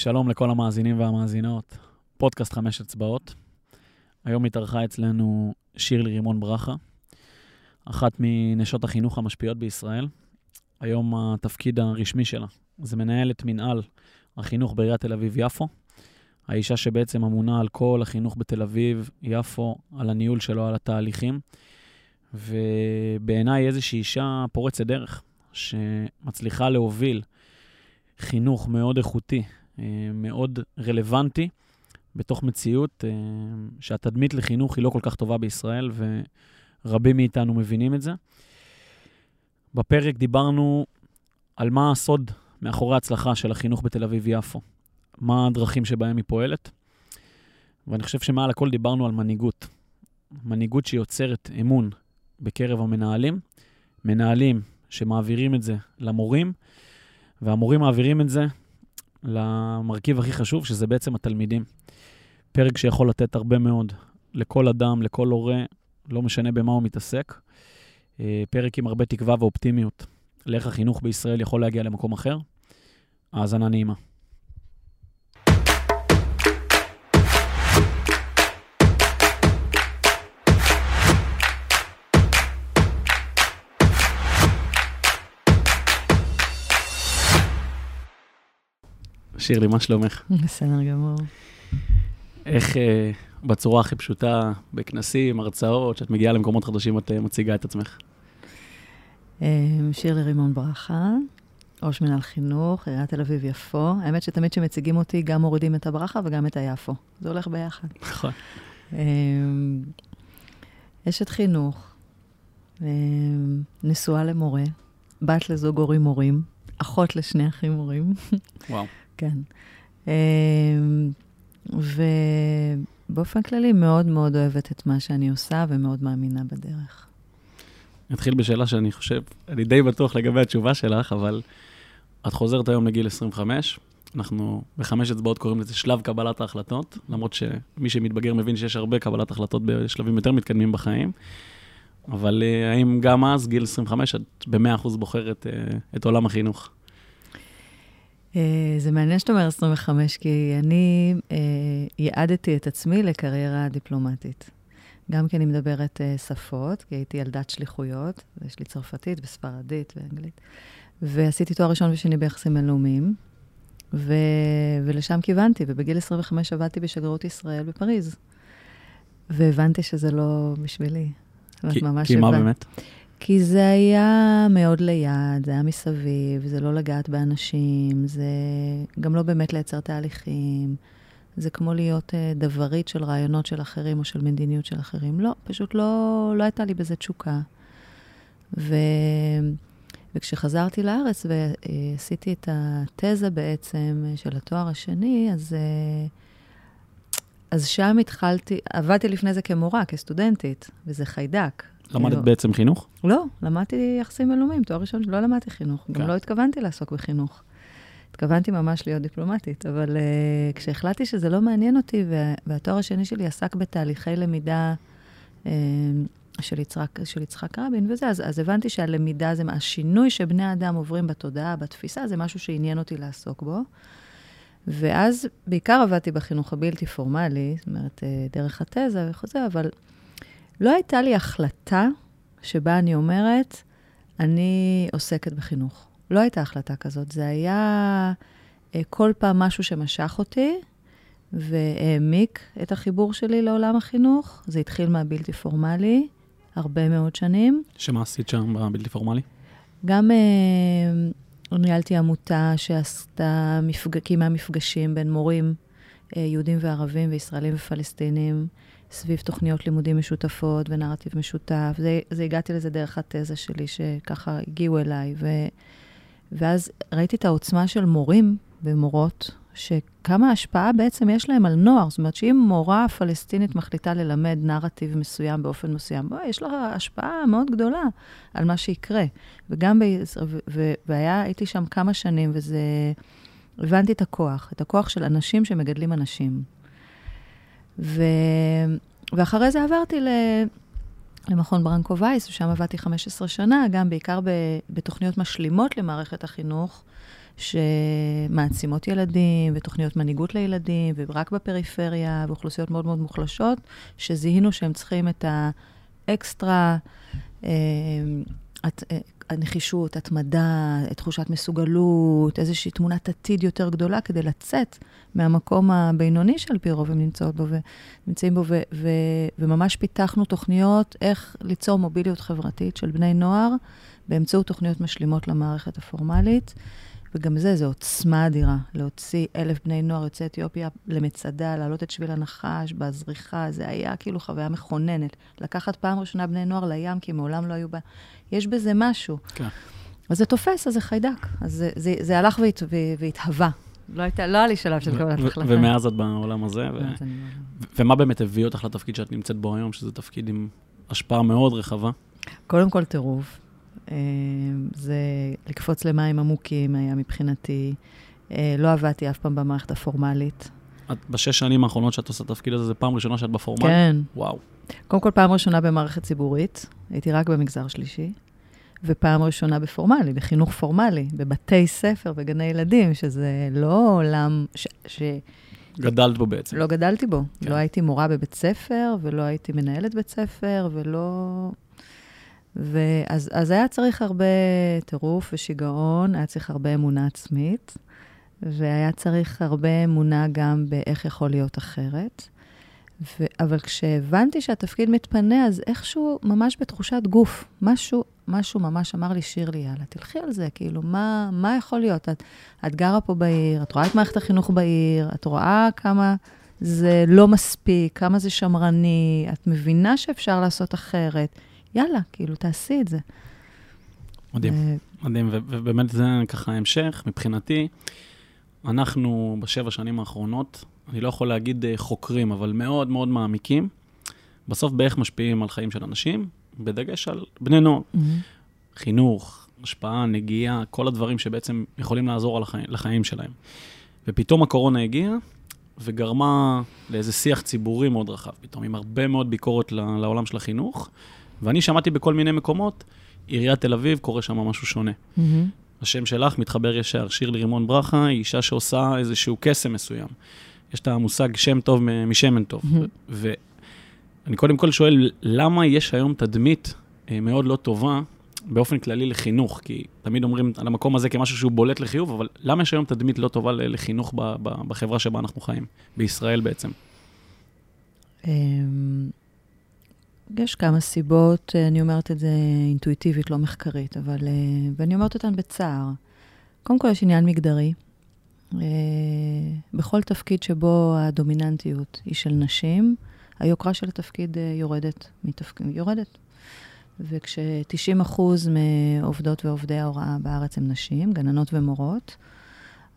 שלום לכל המאזינים והמאזינות, פודקאסט חמש אצבעות. היום התארחה אצלנו שירלי רימון ברכה, אחת מנשות החינוך המשפיעות בישראל. היום התפקיד הרשמי שלה זה מנהלת מנהל החינוך בעיריית תל אביב-יפו. האישה שבעצם אמונה על כל החינוך בתל אביב-יפו, על הניהול שלו, על התהליכים. ובעיניי איזושהי אישה פורצת דרך, שמצליחה להוביל חינוך מאוד איכותי, מאוד רלוונטי, בתוך מציאות אה, שהתדמית לחינוך היא לא כל כך טובה בישראל, ורבים מאיתנו מבינים את זה. בפרק דיברנו על מה הסוד מאחורי ההצלחה של החינוך בתל אביב-יפו, מה הדרכים שבהם היא פועלת, ואני חושב שמעל הכל דיברנו על מנהיגות. מנהיגות שיוצרת אמון בקרב המנהלים, מנהלים שמעבירים את זה למורים, והמורים מעבירים את זה למרכיב הכי חשוב, שזה בעצם התלמידים. פרק שיכול לתת הרבה מאוד לכל אדם, לכל הורה, לא משנה במה הוא מתעסק. אה, פרק עם הרבה תקווה ואופטימיות לאיך החינוך בישראל יכול להגיע למקום אחר. האזנה נעימה. שירלי, מה שלומך? בסדר גמור. איך אה, בצורה הכי פשוטה, בכנסים, הרצאות, כשאת מגיעה למקומות חדשים, את אה, מציגה את עצמך? אה, שירלי רימון ברכה, ראש מנהל חינוך, עיריית תל אביב-יפו. האמת שתמיד כשמציגים אותי, גם מורידים את הברכה וגם את היפו. זה הולך ביחד. נכון. אשת חינוך, נשואה למורה, בת לזוג הורים מורים, אחות לשני אחים מורים. וואו. כן. ובאופן כללי, מאוד מאוד אוהבת את מה שאני עושה ומאוד מאמינה בדרך. נתחיל בשאלה שאני חושב, אני די בטוח לגבי התשובה שלך, אבל את חוזרת היום לגיל 25, אנחנו בחמש אצבעות קוראים לזה שלב קבלת ההחלטות, למרות שמי שמתבגר מבין שיש הרבה קבלת החלטות בשלבים יותר מתקדמים בחיים. אבל אה, האם גם אז, גיל 25, את ב-100% בוחרת uh, את עולם החינוך? Uh, זה מעניין שאתה אומר 25, כי אני uh, ייעדתי את עצמי לקריירה דיפלומטית. גם כי אני מדברת uh, שפות, כי הייתי ילדת שליחויות, ויש לי צרפתית וספרדית ואנגלית, ועשיתי תואר ראשון ושני ביחסים בינלאומיים, ו... ולשם כיוונתי, ובגיל 25 עבדתי בשגרירות ישראל בפריז. והבנתי שזה לא בשבילי. כי, כי מה באמת? כי זה היה מאוד ליד, זה היה מסביב, זה לא לגעת באנשים, זה גם לא באמת לייצר תהליכים. זה כמו להיות uh, דברית של רעיונות של אחרים או של מדיניות של אחרים. לא, פשוט לא, לא הייתה לי בזה תשוקה. ו... וכשחזרתי לארץ ועשיתי את התזה בעצם של התואר השני, אז, אה, אז שם התחלתי, עבדתי לפני זה כמורה, כסטודנטית, וזה חיידק. למדת לא. בעצם חינוך? לא, למדתי יחסים בינלאומיים, תואר ראשון, לא למדתי חינוך. כן. גם לא התכוונתי לעסוק בחינוך. התכוונתי ממש להיות דיפלומטית, אבל uh, כשהחלטתי שזה לא מעניין אותי, וה, והתואר השני שלי עסק בתהליכי למידה uh, של, יצחק, של יצחק רבין וזה, אז, אז הבנתי שהלמידה זה, השינוי שבני האדם עוברים בתודעה, בתפיסה, זה משהו שעניין אותי לעסוק בו. ואז בעיקר עבדתי בחינוך הבלתי פורמלי, זאת אומרת, אה, דרך התזה וחוזר, אבל לא הייתה לי החלטה שבה אני אומרת, אני עוסקת בחינוך. לא הייתה החלטה כזאת. זה היה אה, כל פעם משהו שמשך אותי והעמיק את החיבור שלי לעולם החינוך. זה התחיל מהבלתי פורמלי, הרבה מאוד שנים. שמה עשית שם בבלתי פורמלי? גם אה, ניהלתי עמותה שעשתה, מפג... קיימה מפגשים בין מורים אה, יהודים וערבים וישראלים ופלסטינים. סביב תוכניות לימודים משותפות ונרטיב משותף. זה, זה הגעתי לזה דרך התזה שלי, שככה הגיעו אליי. ו, ואז ראיתי את העוצמה של מורים ומורות, שכמה השפעה בעצם יש להם על נוער. זאת אומרת, שאם מורה פלסטינית מחליטה ללמד נרטיב מסוים באופן מסוים, בואי, יש לה השפעה מאוד גדולה על מה שיקרה. וגם, ב... והיה, הייתי שם כמה שנים, וזה... הבנתי את הכוח, את הכוח של אנשים שמגדלים אנשים. ו... ואחרי זה עברתי ל... למכון ברנקו וייס, ושם עבדתי 15 שנה, גם בעיקר בתוכניות משלימות למערכת החינוך, שמעצימות ילדים, ותוכניות מנהיגות לילדים, ורק בפריפריה, ואוכלוסיות מאוד מאוד מוחלשות, שזיהינו שהם צריכים את האקסטרה, אה, את, אה, הנחישות, התמדה, תחושת מסוגלות, איזושהי תמונת עתיד יותר גדולה כדי לצאת מהמקום הבינוני שעל פי רוב הם נמצאות בו ונמצאים בו, ו, ו, וממש פיתחנו תוכניות איך ליצור מוביליות חברתית של בני נוער באמצעות תוכניות משלימות למערכת הפורמלית. וגם זה, זו עוצמה אדירה, להוציא אלף בני נוער יוצאי אתיופיה למצדה, להעלות את שביל הנחש בזריחה, זה היה כאילו חוויה מכוננת. לקחת פעם ראשונה בני נוער לים, כי מעולם לא היו בה... יש בזה משהו. כן. אז זה תופס, אז זה חיידק. אז זה, זה, זה הלך והת, והתהווה. לא, הייתה, לא היה לי שלב של קבלת החלטה. ומאז את בעולם הזה, ו... ומה באמת הביא אותך לתפקיד שאת נמצאת בו היום, שזה תפקיד עם השפעה מאוד רחבה? קודם כל טירוף. אה, זה לקפוץ למים עמוקים היה מבחינתי. אה, לא עבדתי אף פעם במערכת הפורמלית. את בשש שנים האחרונות שאת עושה תפקיד הזה, זו פעם ראשונה שאת בפורמלית? כן. וואו. קודם כל, פעם ראשונה במערכת ציבורית, הייתי רק במגזר שלישי, ופעם ראשונה בפורמלי, בחינוך פורמלי, בבתי ספר, בגני ילדים, שזה לא עולם ש... ש... גדלת בו בעצם. לא גדלתי בו. כן. לא הייתי מורה בבית ספר, ולא הייתי מנהלת בית ספר, ולא... ואז אז היה צריך הרבה טירוף ושיגעון, היה צריך הרבה אמונה עצמית, והיה צריך הרבה אמונה גם באיך יכול להיות אחרת. ו... אבל כשהבנתי שהתפקיד מתפנה, אז איכשהו, ממש בתחושת גוף, משהו, משהו ממש אמר לי, שירלי, יאללה, תלכי על זה, כאילו, מה, מה יכול להיות? את, את גרה פה בעיר, את רואה את מערכת החינוך בעיר, את רואה כמה זה לא מספיק, כמה זה שמרני, את מבינה שאפשר לעשות אחרת. יאללה, כאילו, תעשי את זה. מדהים, ו... מדהים, ובאמת זה ככה המשך, מבחינתי. אנחנו בשבע שנים האחרונות, אני לא יכול להגיד אה, חוקרים, אבל מאוד מאוד מעמיקים, בסוף באיך משפיעים על חיים של אנשים, בדגש על בני נוער. Mm-hmm. חינוך, השפעה, נגיעה, כל הדברים שבעצם יכולים לעזור על החיים, לחיים שלהם. ופתאום הקורונה הגיעה וגרמה לאיזה שיח ציבורי מאוד רחב, פתאום עם הרבה מאוד ביקורת לעולם של החינוך, ואני שמעתי בכל מיני מקומות, עיריית תל אביב, קורה שם משהו שונה. Mm-hmm. השם שלך מתחבר ישר, שירלי רימון ברכה, היא אישה שעושה איזשהו קסם מסוים. יש את המושג שם טוב משמן טוב. Mm-hmm. ואני קודם כל שואל, למה יש היום תדמית אה, מאוד לא טובה באופן כללי לחינוך? כי תמיד אומרים על המקום הזה כמשהו שהוא בולט לחיוב, אבל למה יש היום תדמית לא טובה לחינוך בחברה שבה אנחנו חיים, בישראל בעצם? יש כמה סיבות, אה, אני אומרת את זה אינטואיטיבית, לא מחקרית, אבל... אה, ואני אומרת אותן בצער. קודם כל, יש עניין מגדרי. אה, בכל תפקיד שבו הדומיננטיות היא של נשים, היוקרה של התפקיד יורדת. מתפק... יורדת. וכש-90% מעובדות ועובדי ההוראה בארץ הם נשים, גננות ומורות,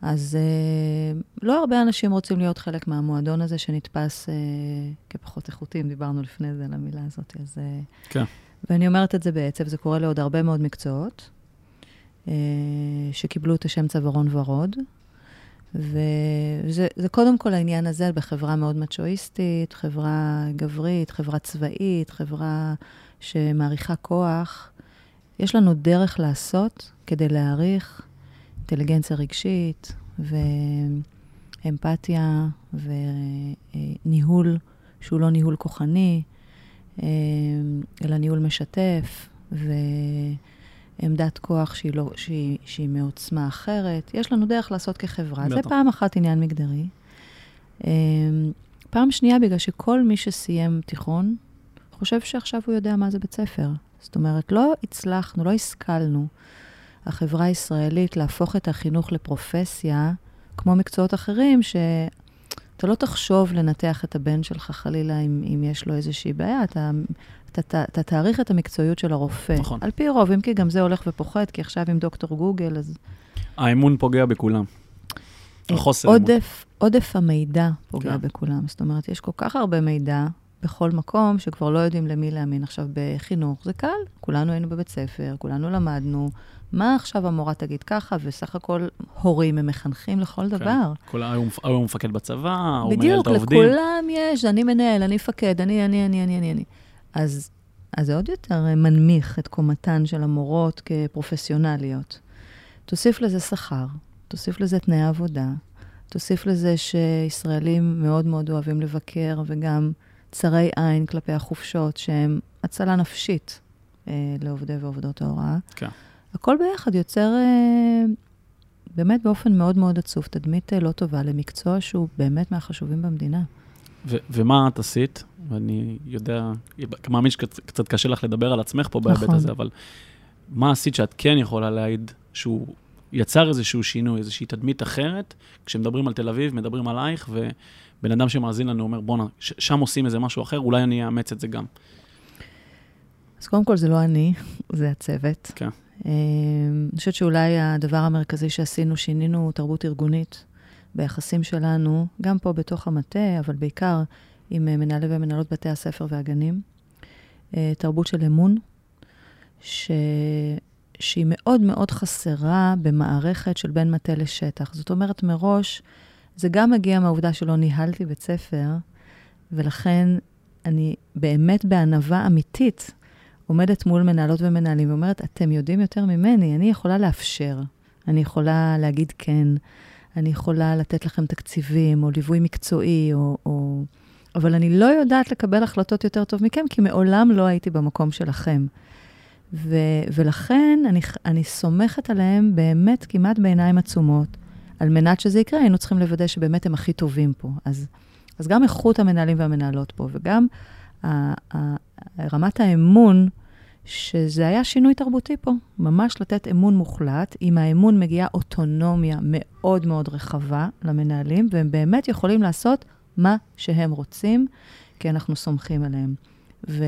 אז uh, לא הרבה אנשים רוצים להיות חלק מהמועדון הזה שנתפס uh, כפחות איכותי, אם דיברנו לפני זה על המילה הזאת. אז... Uh, כן. ואני אומרת את זה בעצב, זה קורה לעוד הרבה מאוד מקצועות, uh, שקיבלו את השם צווארון ורוד. וזה קודם כל העניין הזה בחברה מאוד מצ'ואיסטית, חברה גברית, חברה צבאית, חברה שמעריכה כוח. יש לנו דרך לעשות כדי להעריך אינטליגנציה רגשית ואמפתיה וניהול שהוא לא ניהול כוחני, אלא ניהול משתף ועמדת כוח שהיא, לא, שהיא, שהיא מעוצמה אחרת. יש לנו דרך לעשות כחברה. בטח. זה פעם אחת עניין מגדרי. פעם שנייה, בגלל שכל מי שסיים תיכון, חושב שעכשיו הוא יודע מה זה בית ספר. זאת אומרת, לא הצלחנו, לא השכלנו החברה הישראלית להפוך את החינוך לפרופסיה, כמו מקצועות אחרים, שאתה לא תחשוב לנתח את הבן שלך חלילה אם, אם יש לו איזושהי בעיה, אתה, אתה, אתה, אתה תעריך את המקצועיות של הרופא. נכון. על פי רוב, אם כי גם זה הולך ופוחת, כי עכשיו עם דוקטור גוגל, אז... האמון פוגע בכולם. החוסר עודף, אמון. עודף המידע פוגע כן. בכולם. זאת אומרת, יש כל כך הרבה מידע, בכל מקום, שכבר לא יודעים למי להאמין. עכשיו, בחינוך זה קל, כולנו היינו בבית ספר, כולנו למדנו. מה עכשיו המורה תגיד ככה, וסך הכל הורים הם מחנכים לכל כן. דבר. כולם היו מפקד בצבא, הוא מנהל את העובדים. בדיוק, לכולם יש, אני מנהל, אני מפקד, אני, אני, אני, אני, אני. אני. אז אז זה עוד יותר מנמיך את קומתן של המורות כפרופסיונליות. תוסיף לזה שכר, תוסיף לזה תנאי עבודה, תוסיף לזה שישראלים מאוד מאוד אוהבים לבקר, וגם צרי עין כלפי החופשות, שהם הצלה נפשית אה, לעובדי ועובדות ההוראה. כן. הכל ביחד יוצר אה, באמת באופן מאוד מאוד עצוב, תדמית אה, לא טובה למקצוע שהוא באמת מהחשובים במדינה. ו- ומה את עשית? ואני יודע, מאמין שקצת קשה לך לדבר על עצמך פה בהיבט נכון. הזה, אבל מה עשית שאת כן יכולה להעיד שהוא יצר איזשהו שינוי, איזושהי תדמית אחרת? כשמדברים על תל אביב, מדברים עלייך, ובן אדם שמאזין לנו אומר, בואנה, שם עושים איזה משהו אחר, אולי אני אאמץ את זה גם. אז קודם כל, זה לא אני, זה הצוות. כן. אה, אני חושבת שאולי הדבר המרכזי שעשינו, שינינו תרבות ארגונית ביחסים שלנו, גם פה בתוך המטה, אבל בעיקר עם אה, מנהלי ומנהלות בתי הספר והגנים. אה, תרבות של אמון, ש... שהיא מאוד מאוד חסרה במערכת של בין מטה לשטח. זאת אומרת, מראש, זה גם מגיע מהעובדה שלא ניהלתי בית ספר, ולכן אני באמת בענווה אמיתית עומדת מול מנהלות ומנהלים ואומרת, אתם יודעים יותר ממני, אני יכולה לאפשר, אני יכולה להגיד כן, אני יכולה לתת לכם תקציבים, או ליווי מקצועי, או... או... אבל אני לא יודעת לקבל החלטות יותר טוב מכם, כי מעולם לא הייתי במקום שלכם. ו- ולכן אני, אני סומכת עליהם באמת כמעט בעיניים עצומות. על מנת שזה יקרה, היינו צריכים לוודא שבאמת הם הכי טובים פה. אז, אז גם איכות המנהלים והמנהלות פה, וגם רמת האמון, שזה היה שינוי תרבותי פה. ממש לתת אמון מוחלט. עם האמון מגיעה אוטונומיה מאוד מאוד רחבה למנהלים, והם באמת יכולים לעשות מה שהם רוצים, כי אנחנו סומכים עליהם. ו-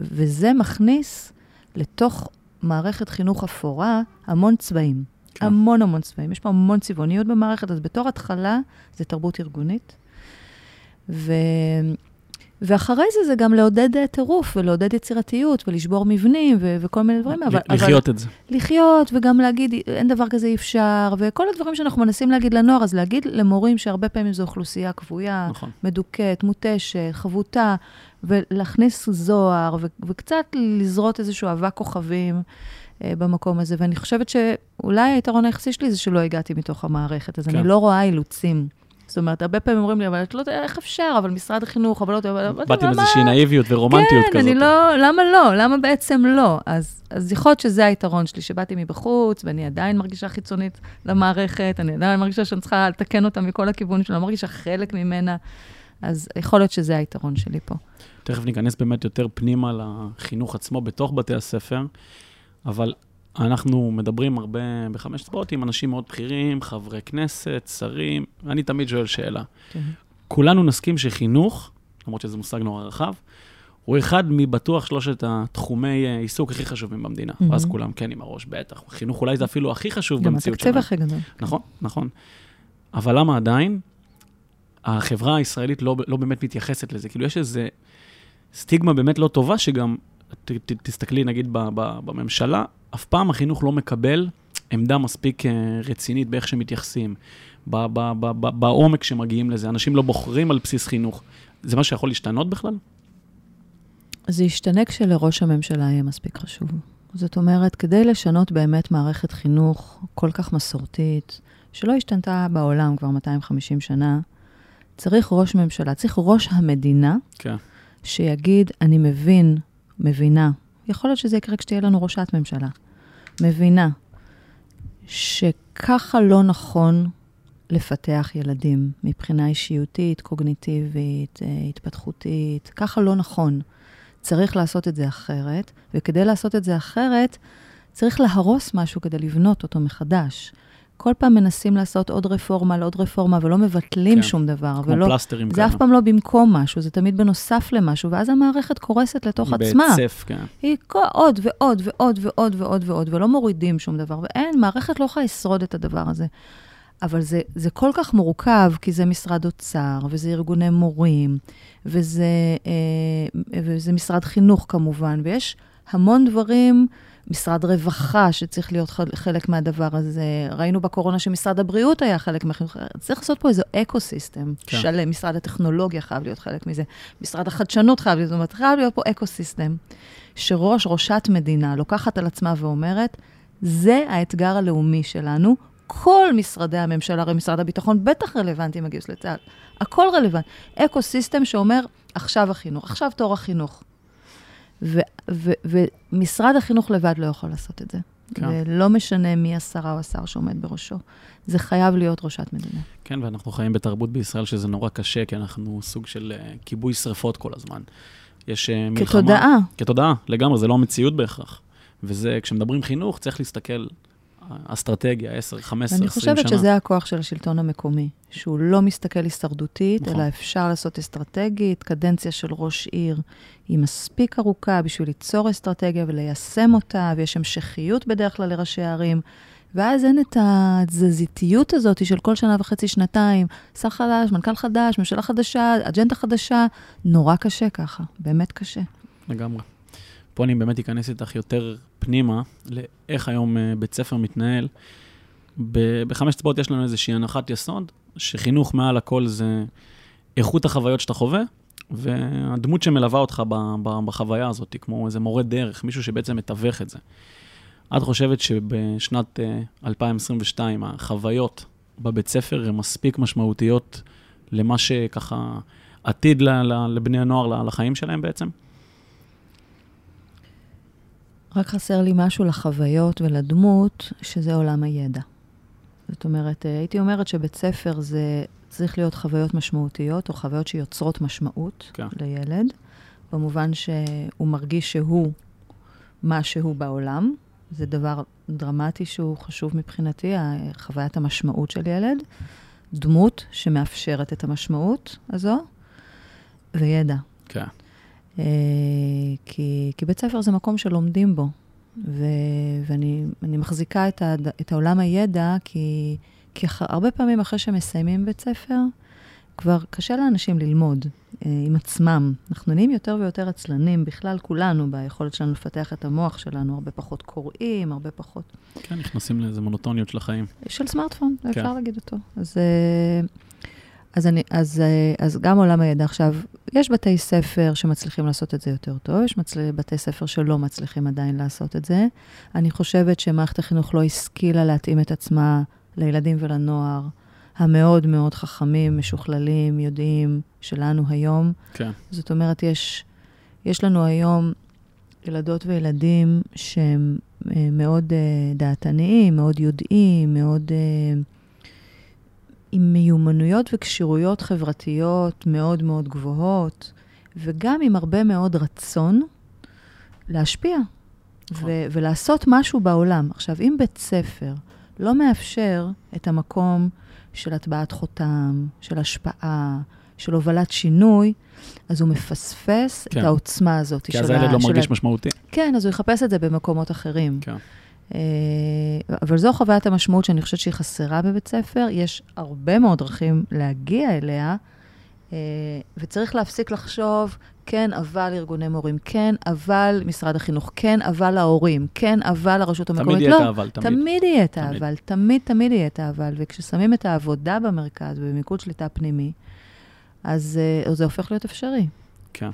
וזה מכניס לתוך מערכת חינוך אפורה המון צבעים. כן. המון המון צבעים. יש פה המון צבעוניות במערכת, אז בתור התחלה זה תרבות ארגונית. ו... ואחרי זה זה גם לעודד אה, טירוף, ולעודד יצירתיות, ולשבור מבנים, ו- וכל מיני דברים. אבל, לחיות אבל... את זה. לחיות, וגם להגיד, אין דבר כזה אי אפשר, וכל הדברים שאנחנו מנסים להגיד לנוער, אז להגיד למורים שהרבה פעמים זו אוכלוסייה כבויה, נכון. מדוכאת, מותשת, חבוטה, ולהכניס זוהר, ו- וקצת לזרות איזשהו אבק כוכבים אה, במקום הזה. ואני חושבת שאולי היתרון היחסי שלי זה שלא הגעתי מתוך המערכת, אז כן. אני לא רואה אילוצים. זאת אומרת, הרבה פעמים אומרים לי, אבל את לא יודעת איך אפשר, אבל משרד החינוך, אבל לא יודע, אבל... באתי עם איזושהי נאיביות ורומנטיות כן, כזאת. אני לא, למה לא? למה בעצם לא? אז, אז יכול להיות שזה היתרון שלי, שבאתי מבחוץ, ואני עדיין מרגישה חיצונית למערכת, אני עדיין מרגישה שאני צריכה לתקן אותה מכל הכיוונים שלה, אני לא מרגישה חלק ממנה, אז יכול להיות שזה היתרון שלי פה. תכף ניכנס באמת יותר פנימה לחינוך עצמו בתוך בתי הספר, אבל אנחנו מדברים הרבה בחמש צבאות עם אנשים מאוד בכירים, חברי כנסת, שרים, ואני תמיד שואל שאלה. כולנו נסכים שחינוך, למרות שזה מושג נורא רחב, הוא אחד מבטוח שלושת התחומי אה, עיסוק הכי חשובים במדינה. מהמם. ואז כולם כן עם הראש, בטח. חינוך אולי זה אפילו הכי חשוב גם במציאות התקציב שלנו. הכי גדול. נכון, נכון. אבל למה עדיין החברה הישראלית לא, לא באמת מתייחסת לזה? כאילו, יש איזו סטיגמה באמת לא טובה, שגם, ת, ת, תסתכלי נגיד ב, ב, בממשלה, אף פעם החינוך לא מקבל עמדה מספיק אה, רצינית באיך שמתייחסים, בעומק שמגיעים לזה. אנשים לא בוחרים על בסיס חינוך. זה מה שיכול להשתנות בכלל? זה ישתנה כשלראש הממשלה יהיה מספיק חשוב. זאת אומרת, כדי לשנות באמת מערכת חינוך כל כך מסורתית, שלא השתנתה בעולם כבר 250 שנה, צריך ראש ממשלה, צריך ראש המדינה, כן. שיגיד, אני מבין, מבינה, יכול להיות שזה יקרה כשתהיה לנו ראשת ממשלה, מבינה שככה לא נכון לפתח ילדים מבחינה אישיותית, קוגניטיבית, אה, התפתחותית, ככה לא נכון. צריך לעשות את זה אחרת, וכדי לעשות את זה אחרת, צריך להרוס משהו כדי לבנות אותו מחדש. כל פעם מנסים לעשות עוד רפורמה על עוד רפורמה, ולא מבטלים כן. שום דבר. כמו ולא, פלסטרים זה כאלה. אף פעם לא במקום משהו, זה תמיד בנוסף למשהו, ואז המערכת קורסת לתוך עצמה. בהיצף, כן. היא כל- עוד ועוד ועוד ועוד ועוד ועוד, ולא מורידים שום דבר, ואין, מערכת לא יכולה לשרוד את הדבר הזה. אבל זה, זה כל כך מורכב, כי זה משרד אוצר, וזה ארגוני מורים, וזה, אה, וזה משרד חינוך כמובן, ויש המון דברים, משרד רווחה שצריך להיות חלק מהדבר הזה. ראינו בקורונה שמשרד הבריאות היה חלק מהחינוך. צריך לעשות פה איזה ecosystem כן. שלם. משרד הטכנולוגיה חייב להיות חלק מזה. משרד החדשנות חייב להיות, זאת אומרת, חייב להיות פה ecosystem. שראש, ראשת מדינה, לוקחת על עצמה ואומרת, זה האתגר הלאומי שלנו. כל משרדי הממשלה, הרי משרד הביטחון בטח רלוונטי עם הגיוס לצה"ל. הכל רלוונטי. ecosystem שאומר, עכשיו החינוך, עכשיו תור החינוך. ו- ו- ומשרד החינוך לבד לא יכול לעשות את זה. כן. ולא משנה מי השרה או השר שעומד בראשו. זה חייב להיות ראשת מדינה. כן, ואנחנו חיים בתרבות בישראל שזה נורא קשה, כי אנחנו סוג של אה, כיבוי שרפות כל הזמן. יש אה, מלחמה... כתודעה. כתודעה, לגמרי, זה לא המציאות בהכרח. וזה, כשמדברים חינוך, צריך להסתכל אסטרטגיה, 10, 15, 20 שנה. אני חושבת שזה הכוח של השלטון המקומי, שהוא לא מסתכל הישרדותית, נכון. אלא אפשר לעשות אסטרטגית. קדנציה של ראש עיר היא מספיק ארוכה בשביל ליצור אסטרטגיה וליישם אותה, ויש המשכיות בדרך כלל לראשי הערים. ואז אין את התזזיתיות הזאת של כל שנה וחצי, שנתיים, שר חדש, מנכ"ל חדש, ממשלה חדשה, אג'נדה חדשה. נורא קשה ככה, באמת קשה. לגמרי. פה אני באמת אכנס איתך יותר פנימה לאיך היום אה, בית ספר מתנהל. בחמש צבאות יש לנו איזושהי הנחת יסוד, שחינוך מעל הכל זה איכות החוויות שאתה חווה, והדמות שמלווה אותך בחוויה הזאת, כמו איזה מורה דרך, מישהו שבעצם מתווך את זה. את חושבת שבשנת 2022 אה, החוויות בבית ספר הן מספיק משמעותיות למה שככה עתיד לבני הנוער, לחיים שלהם בעצם? רק חסר לי משהו לחוויות ולדמות, שזה עולם הידע. זאת אומרת, אה, הייתי אומרת שבית ספר זה צריך להיות חוויות משמעותיות, או חוויות שיוצרות משמעות כן. לילד, במובן שהוא מרגיש שהוא מה שהוא בעולם. זה דבר דרמטי שהוא חשוב מבחינתי, חוויית המשמעות של ילד. דמות שמאפשרת את המשמעות הזו, וידע. כן. אה, כי, כי בית ספר זה מקום שלומדים בו, ו, ואני מחזיקה את, ה, את העולם הידע, כי, כי הרבה פעמים אחרי שמסיימים בית ספר, כבר קשה לאנשים ללמוד אה, עם עצמם. אנחנו נהיים יותר ויותר עצלנים, בכלל כולנו, ביכולת שלנו לפתח את המוח שלנו, הרבה פחות קוראים, הרבה פחות... כן, נכנסים לאיזה מונוטוניות של החיים. של סמארטפון, כן. אפשר להגיד אותו. אז... אה, אז, אני, אז, אה, אז גם עולם הידע עכשיו, יש בתי ספר שמצליחים לעשות את זה יותר טוב, יש מצל... בתי ספר שלא מצליחים עדיין לעשות את זה. אני חושבת שמערכת החינוך לא השכילה להתאים את עצמה לילדים ולנוער המאוד מאוד חכמים, משוכללים, יודעים, שלנו היום. כן. זאת אומרת, יש, יש לנו היום ילדות וילדים שהם אה, מאוד uh, דעתניים, מאוד יודעים, מאוד... Uh, עם מיומנויות וכשירויות חברתיות מאוד מאוד גבוהות, וגם עם הרבה מאוד רצון להשפיע נכון. ו- ולעשות משהו בעולם. עכשיו, אם בית ספר לא מאפשר את המקום של הטבעת חותם, של השפעה, של הובלת שינוי, אז הוא מפספס כן. את העוצמה הזאת. כי אז הילד לא מרגיש ה... משמעותי. כן, אז הוא יחפש את זה במקומות אחרים. כן. אה, אבל זו חוויית המשמעות שאני חושבת שהיא חסרה בבית ספר. יש הרבה מאוד דרכים להגיע אליה, אה, וצריך להפסיק לחשוב, כן, אבל ארגוני מורים, כן, אבל משרד החינוך, כן, אבל ההורים, כן, אבל הרשות המקומית. תמיד יהיה לא, את האבל, תמיד. תמיד יהיה את האבל, תמיד, תמיד יהיה את האבל. וכששמים את העבודה במרכז ובמיקוד שליטה פנימי, אז אה, זה הופך להיות אפשרי. כן.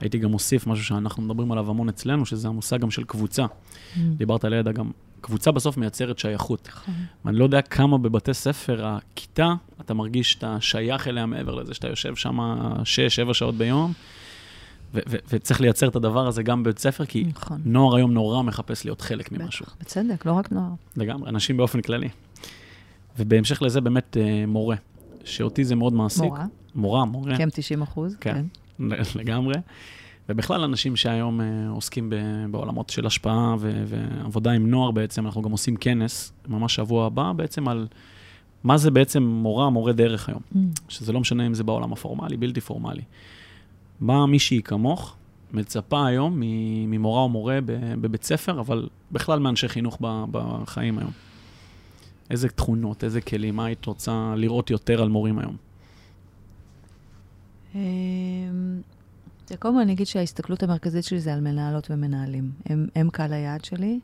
הייתי גם מוסיף משהו שאנחנו מדברים עליו המון אצלנו, שזה המושג גם של קבוצה. Mm. דיברת על הידע גם, קבוצה בסוף מייצרת שייכות. נכון. ואני לא יודע כמה בבתי ספר, הכיתה, אתה מרגיש שאתה שייך אליה מעבר לזה, שאתה יושב שם 6-7 שעות ביום, ו- ו- וצריך לייצר את הדבר הזה גם בבית ספר, כי נכון. נוער היום נורא מחפש להיות חלק ממשהו. בטח, בצדק, לא רק נוער. לגמרי, אנשים באופן כללי. ובהמשך לזה באמת אה, מורה, שאותי זה מאוד מעסיק. מורה. מורה, מורה. הם 90 אחוז, כן. כן. לגמרי. ובכלל, אנשים שהיום uh, עוסקים בעולמות של השפעה ו, ועבודה עם נוער בעצם, אנחנו גם עושים כנס, ממש שבוע הבא, בעצם על מה זה בעצם מורה, מורה דרך היום. Mm. שזה לא משנה אם זה בעולם הפורמלי, בלתי פורמלי. מה מישהי כמוך מצפה היום ממורה או מורה בבית ספר, אבל בכלל מאנשי חינוך בחיים היום? איזה תכונות, איזה כלים, מה היית רוצה לראות יותר על מורים היום? אמ, קודם כל אני אגיד שההסתכלות המרכזית שלי זה על מנהלות ומנהלים. הם, הם קהל היעד שלי,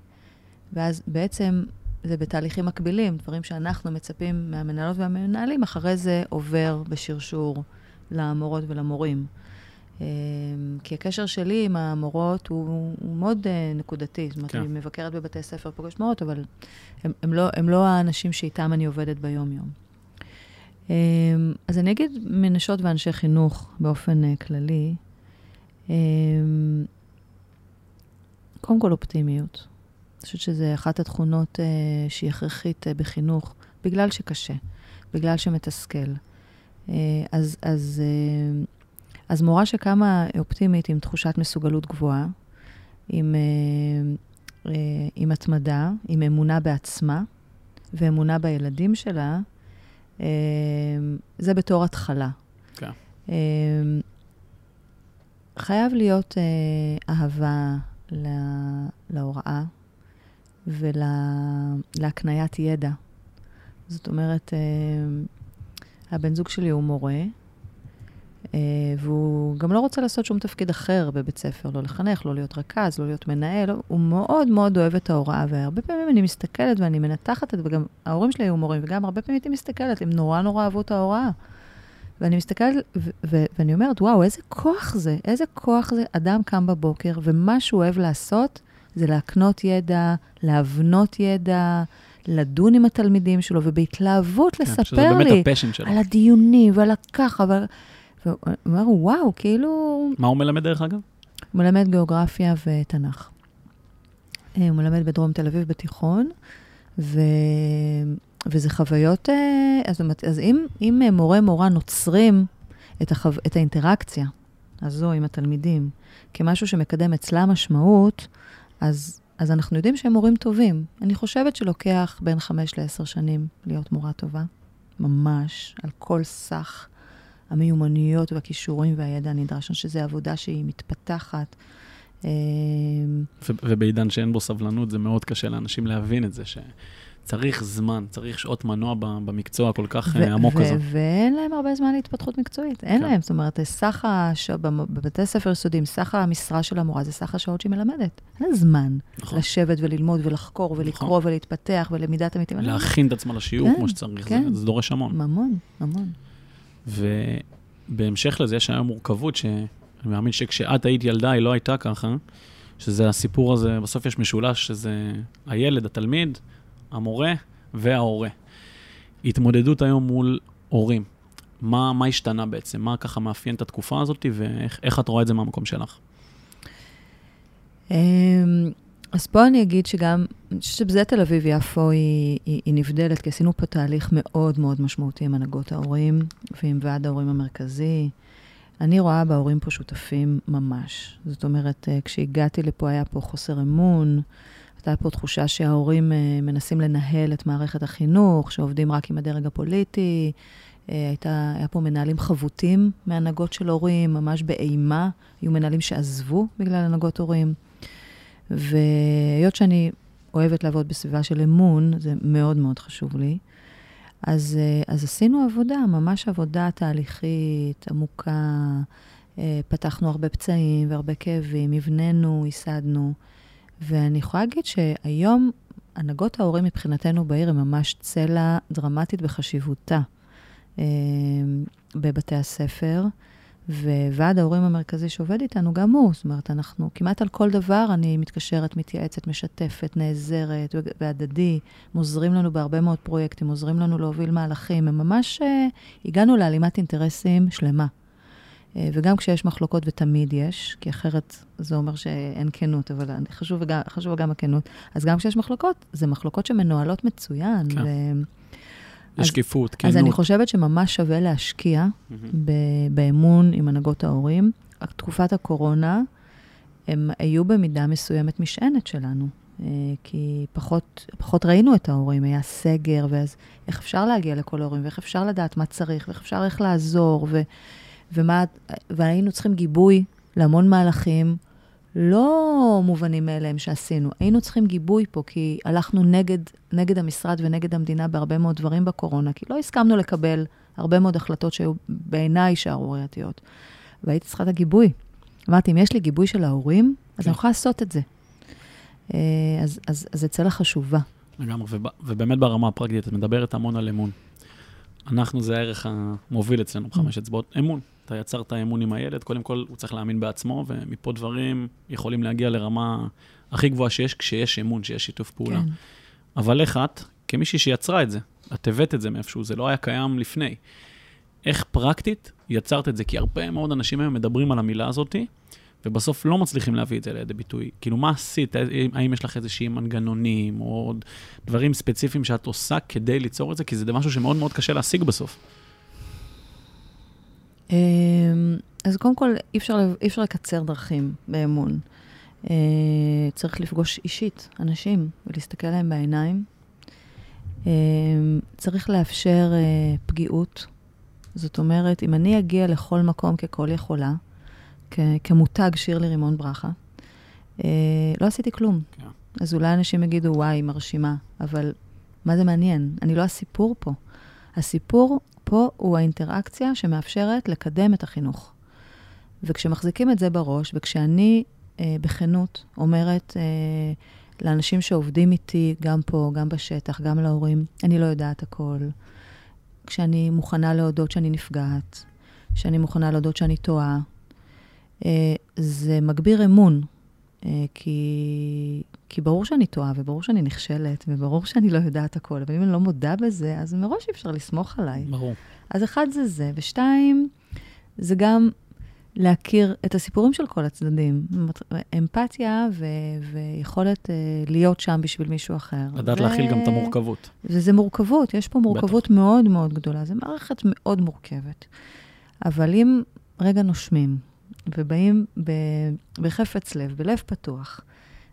ואז בעצם זה בתהליכים מקבילים, דברים שאנחנו מצפים מהמנהלות והמנהלים, אחרי זה עובר בשרשור למורות ולמורים. אמ, כי הקשר שלי עם המורות הוא, הוא מאוד uh, נקודתי. זאת אומרת, כן. אני מבקרת בבתי ספר, פוגשת מורות, אבל הם, הם, לא, הם לא האנשים שאיתם אני עובדת ביום-יום. Um, אז אני אגיד מנשות ואנשי חינוך באופן uh, כללי. Um, קודם כל אופטימיות. אני חושבת שזו אחת התכונות uh, שהיא הכרחית uh, בחינוך, בגלל שקשה, בגלל שמתסכל. אז, אז, אז מורה שקמה אופטימית עם תחושת מסוגלות גבוהה, עם, עם התמדה, עם אמונה בעצמה ואמונה בילדים שלה, זה בתור התחלה. כן. Uh, חייב להיות uh, אהבה לה, להוראה, ולהקניית ידע. זאת אומרת, אה, הבן זוג שלי הוא מורה, אה, והוא גם לא רוצה לעשות שום תפקיד אחר בבית ספר, לא לחנך, לא להיות רכז, לא להיות מנהל, הוא מאוד מאוד אוהב את ההוראה, והרבה פעמים אני מסתכלת ואני מנתחת את זה, וגם ההורים שלי היו מורים, וגם הרבה פעמים הייתי מסתכלת, הם נורא נורא אהבו את ההוראה. ואני מסתכלת ו- ו- ואני אומרת, וואו, איזה כוח זה, איזה כוח זה. אדם קם בבוקר, ומה שהוא אוהב לעשות, זה להקנות ידע, להבנות ידע, לדון עם התלמידים שלו, ובהתלהבות כן, לספר לי על הדיונים ועל הככה, ועל... והוא אומר, וואו, כאילו... מה הוא מלמד דרך אגב? הוא מלמד גיאוגרפיה ותנ"ך. אה, הוא מלמד בדרום תל אביב בתיכון, ו... וזה חוויות... אה, אז, אז אם, אם מורה מורה נוצרים את, החו... את האינטראקציה הזו עם התלמידים כמשהו שמקדם אצלה משמעות, אז, אז אנחנו יודעים שהם מורים טובים. אני חושבת שלוקח בין חמש לעשר שנים להיות מורה טובה, ממש, על כל סך המיומנויות והכישורים והידע הנדרש. אני חושבת שזו עבודה שהיא מתפתחת. אה, ובעידן שאין בו סבלנות, זה מאוד קשה לאנשים להבין את זה, ש... צריך זמן, צריך שעות מנוע במקצוע כל כך ו- עמוק הזה. ואין להם הרבה זמן להתפתחות מקצועית, אין כן. להם. זאת אומרת, סך הש... בבתי ספר יסודיים, סך המשרה של המורה זה סך השעות שהיא מלמדת. אין לה זמן נכון. לשבת וללמוד ולחקור ולקרוא נכון. ולהתפתח ולמידת אמיתים. להכין את עצמה לשיעור כן, כמו שצריך, כן. זה, זה דורש המון. המון, המון. ובהמשך לזה יש היום מורכבות, שאני מאמין שכשאת היית ילדה היא לא הייתה ככה, שזה הסיפור הזה, בסוף יש משולש, שזה הילד, התלמיד, המורה וההורה. התמודדות היום מול הורים. מה, מה השתנה בעצם? מה ככה מאפיין את התקופה הזאת, ואיך את רואה את זה מהמקום שלך? אז פה אני אגיד שגם, אני חושבת שבזה תל אביב-יפו היא, היא, היא נבדלת, כי עשינו פה תהליך מאוד מאוד משמעותי עם הנהגות ההורים ועם ועד ההורים המרכזי. אני רואה בהורים פה שותפים ממש. זאת אומרת, אה, כשהגעתי לפה היה פה חוסר אמון, הייתה פה תחושה שההורים uh, מנסים לנהל את מערכת החינוך, שעובדים רק עם הדרג הפוליטי. Uh, הייתה, היה פה מנהלים חבוטים מהנהגות של הורים, ממש באימה. היו מנהלים שעזבו בגלל הנהגות הורים. והיות שאני אוהבת לעבוד בסביבה של אמון, זה מאוד מאוד חשוב לי. אז, uh, אז עשינו עבודה, ממש עבודה תהליכית, עמוקה. Uh, פתחנו הרבה פצעים והרבה כאבים, הבננו, ייסדנו. ואני יכולה להגיד שהיום הנהגות ההורים מבחינתנו בעיר הן ממש צלע דרמטית בחשיבותה אה, בבתי הספר. וועד ההורים המרכזי שעובד איתנו, גם הוא. זאת אומרת, אנחנו כמעט על כל דבר, אני מתקשרת, מתייעצת, משתפת, נעזרת, והדדי. הם עוזרים לנו בהרבה מאוד פרויקטים, עוזרים לנו להוביל מהלכים. הם ממש, אה, הגענו להלימת אינטרסים שלמה. אה, וגם כשיש מחלוקות, ותמיד יש, כי אחרת זה אומר שאין כנות, אבל חשוב, גם, חשוב גם הכנות. אז גם כשיש מחלוקות, זה מחלוקות שמנוהלות מצוין. כן. ו... יש שקיפות, כנות. אז אני חושבת שממש שווה להשקיע mm-hmm. באמון עם הנהגות ההורים. תקופת הקורונה, הם היו במידה מסוימת משענת שלנו. אה, כי פחות, פחות ראינו את ההורים, היה סגר, ואז איך אפשר להגיע לכל ההורים, ואיך אפשר לדעת מה צריך, ואיך אפשר איך לעזור, ו... ומה, והיינו צריכים גיבוי להמון מהלכים לא מובנים מאליהם שעשינו. היינו צריכים גיבוי פה, כי הלכנו נגד, נגד המשרד ונגד המדינה בהרבה מאוד דברים בקורונה, כי לא הסכמנו לקבל הרבה מאוד החלטות שהיו בעיניי שערורייתיות. והייתי צריכה את הגיבוי. אמרתי, אם יש לי גיבוי של ההורים, אז כן. אני יכולה לעשות את זה. אה, אז, אז, אז זה צלע חשובה. לגמרי, וב- ובאמת ברמה הפרקטית, את מדברת המון על אמון. אנחנו, זה הערך המוביל אצלנו בחמש אצבעות, אמון. אתה יצרת אמון עם הילד, קודם כל הוא צריך להאמין בעצמו, ומפה דברים יכולים להגיע לרמה הכי גבוהה שיש, כשיש אמון, שיש שיתוף פעולה. כן. אבל איך את, כמישהי שיצרה את זה, את הבאת את זה מאיפשהו, זה לא היה קיים לפני. איך פרקטית יצרת את זה? כי הרבה מאוד אנשים היום מדברים על המילה הזאתי, ובסוף לא מצליחים להביא את זה לידי ביטוי. כאילו, מה עשית? האם יש לך איזושהי מנגנונים, או עוד דברים ספציפיים שאת עושה כדי ליצור את זה? כי זה משהו שמאוד מאוד קשה להשיג בסוף. אמ, אז קודם כל, אי אפשר, אי אפשר לקצר דרכים באמון. אה, צריך לפגוש אישית אנשים ולהסתכל להם בעיניים. אמ, צריך לאפשר אה, פגיעות. זאת אומרת, אם אני אגיע לכל מקום ככל יכולה, כ- כמותג שירלי רימון ברכה, אה, לא עשיתי כלום. כן. אז אולי אנשים יגידו, וואי, מרשימה, אבל מה זה מעניין? אני לא הסיפור פה. הסיפור פה הוא האינטראקציה שמאפשרת לקדם את החינוך. וכשמחזיקים את זה בראש, וכשאני אה, בכנות אומרת אה, לאנשים שעובדים איתי, גם פה, גם בשטח, גם להורים, אני לא יודעת הכל. כשאני מוכנה להודות שאני נפגעת, שאני מוכנה להודות שאני טועה, אה, זה מגביר אמון. אה, כי, כי ברור שאני טועה, וברור שאני נכשלת, וברור שאני לא יודעת הכל, אבל אם אני לא מודה בזה, אז מראש אי אפשר לסמוך עליי. ברור. אז אחד זה זה, ושתיים, זה גם להכיר את הסיפורים של כל הצדדים. אמפתיה ו- ויכולת uh, להיות שם בשביל מישהו אחר. לדעת ו- להכיל גם את המורכבות. וזה מורכבות, יש פה מורכבות בטח. מאוד מאוד גדולה. זו מערכת מאוד מורכבת. אבל אם רגע נושמים, ובאים ב- בחפץ לב, בלב פתוח,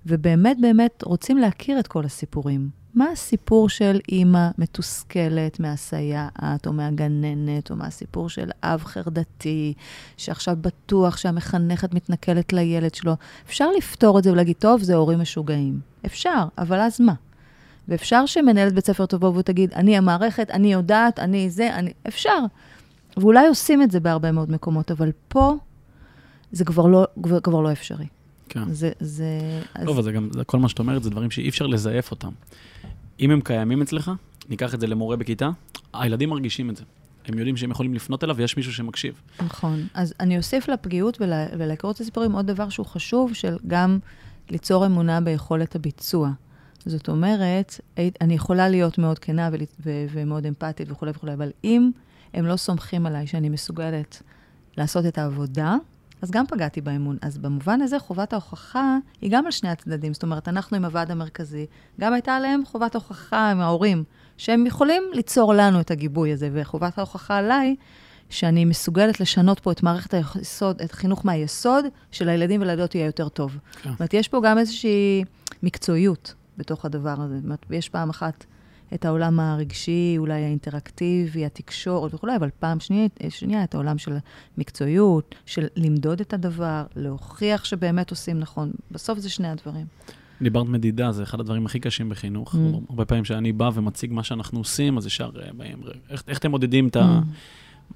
ובאמת באמת רוצים להכיר את כל הסיפורים. מה הסיפור של אימא מתוסכלת מהסייעת או מהגננת, או מה הסיפור של אב חרדתי, שעכשיו בטוח שהמחנכת מתנכלת לילד שלו? אפשר לפתור את זה ולהגיד, טוב, זה הורים משוגעים. אפשר, אבל אז מה? ואפשר שמנהלת בית ספר תבוא ותגיד, אני המערכת, אני יודעת, אני זה, אני... אפשר. ואולי עושים את זה בהרבה מאוד מקומות, אבל פה זה כבר לא, כבר, כבר לא אפשרי. כן. זה, זה... טוב, אז זה גם, זה, כל מה שאת אומרת זה דברים שאי אפשר לזייף אותם. אם הם קיימים אצלך, ניקח את זה למורה בכיתה, הילדים מרגישים את זה. הם יודעים שהם יכולים לפנות אליו ויש מישהו שמקשיב. נכון. אז אני אוסיף לפגיעות ול, ולהיכרות הסיפורים עוד דבר שהוא חשוב, של גם ליצור אמונה ביכולת הביצוע. זאת אומרת, אני יכולה להיות מאוד כנה ו- ו- ומאוד אמפתית וכולי וכולי, אבל אם הם לא סומכים עליי שאני מסוגלת לעשות את העבודה, אז גם פגעתי באמון. אז במובן הזה, חובת ההוכחה היא גם על שני הצדדים. זאת אומרת, אנחנו עם הוועד המרכזי, גם הייתה עליהם חובת ההוכחה עם ההורים, שהם יכולים ליצור לנו את הגיבוי הזה, וחובת ההוכחה עליי, שאני מסוגלת לשנות פה את מערכת היסוד, את החינוך מהיסוד, של הילדים ולילדות יהיה יותר טוב. כן. זאת אומרת, יש פה גם איזושהי מקצועיות בתוך הדבר הזה. זאת אומרת, יש פעם אחת את העולם הרגשי, אולי האינטראקטיבי, התקשורת וכולי, אבל פעם שנייה, שנייה את העולם של מקצועיות, של למדוד את הדבר, להוכיח שבאמת עושים נכון. בסוף זה שני הדברים. דיברת מדידה, זה אחד הדברים הכי קשים בחינוך. Mm. הרבה פעמים שאני בא ומציג מה שאנחנו עושים, אז ישר באים, איך, איך אתם מודדים את ה... Mm.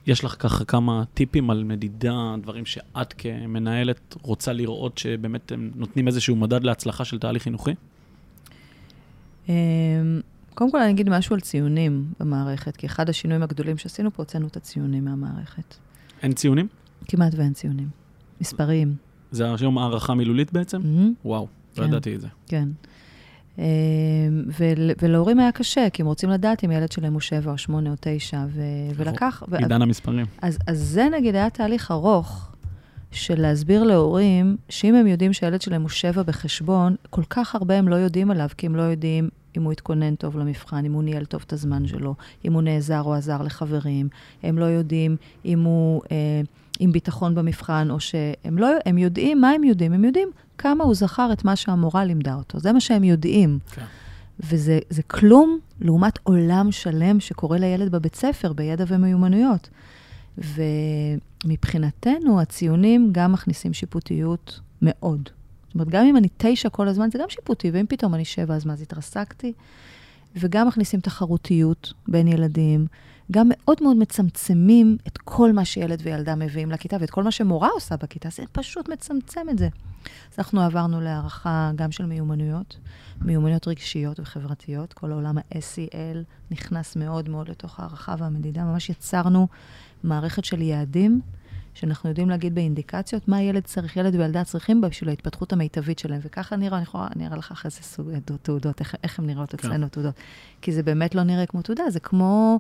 יש לך ככה כמה טיפים על מדידה, דברים שאת כמנהלת רוצה לראות שבאמת הם נותנים איזשהו מדד להצלחה של תהליך חינוכי? קודם כל אני אגיד משהו על ציונים במערכת, כי אחד השינויים הגדולים שעשינו פה, הוצאנו את הציונים מהמערכת. אין ציונים? כמעט ואין ציונים. מספריים. זה היום הערכה מילולית בעצם? Mm-hmm. וואו, כן. לא ידעתי את זה. כן. ול, ולהורים היה קשה, כי הם רוצים לדעת אם הילד שלהם הוא שבע או שמונה או תשע, ו, ולקח... עידן המספרים. אז, אז זה נגיד היה תהליך ארוך של להסביר להורים, שאם הם יודעים שהילד שלהם הוא שבע בחשבון, כל כך הרבה הם לא יודעים עליו, כי הם לא יודעים אם הוא התכונן טוב למבחן, אם הוא ניהל טוב את הזמן שלו, אם הוא נעזר או עזר לחברים. הם לא יודעים אם הוא אה, עם ביטחון במבחן, או שהם לא, הם יודעים, מה הם יודעים? הם יודעים כמה הוא זכר את מה שהמורה לימדה אותו. זה מה שהם יודעים. כן. וזה כלום לעומת עולם שלם שקורה לילד בבית ספר, בידע ומיומנויות. ומבחינתנו, הציונים גם מכניסים שיפוטיות מאוד. זאת אומרת, גם אם אני תשע כל הזמן, זה גם שיפוטי, ואם פתאום אני שבע, אז מה, אז התרסקתי? וגם מכניסים תחרותיות בין ילדים, גם מאוד מאוד מצמצמים את כל מה שילד וילדה מביאים לכיתה, ואת כל מה שמורה עושה בכיתה, זה פשוט מצמצם את זה. אז אנחנו עברנו להערכה גם של מיומנויות, מיומנויות רגשיות וחברתיות. כל העולם ה-SEL נכנס מאוד מאוד לתוך הערכה והמדידה. ממש יצרנו מערכת של יעדים, שאנחנו יודעים להגיד באינדיקציות מה ילד צריך, ילד וילדה צריכים בשביל ההתפתחות המיטבית שלהם. וככה נראה, אני יכולה, אני אראה לך אחרי זה סוג תעודות, איך, איך הן נראות כן. אצלנו תעודות. כי זה באמת לא נראה כמו תעודה, זה כמו...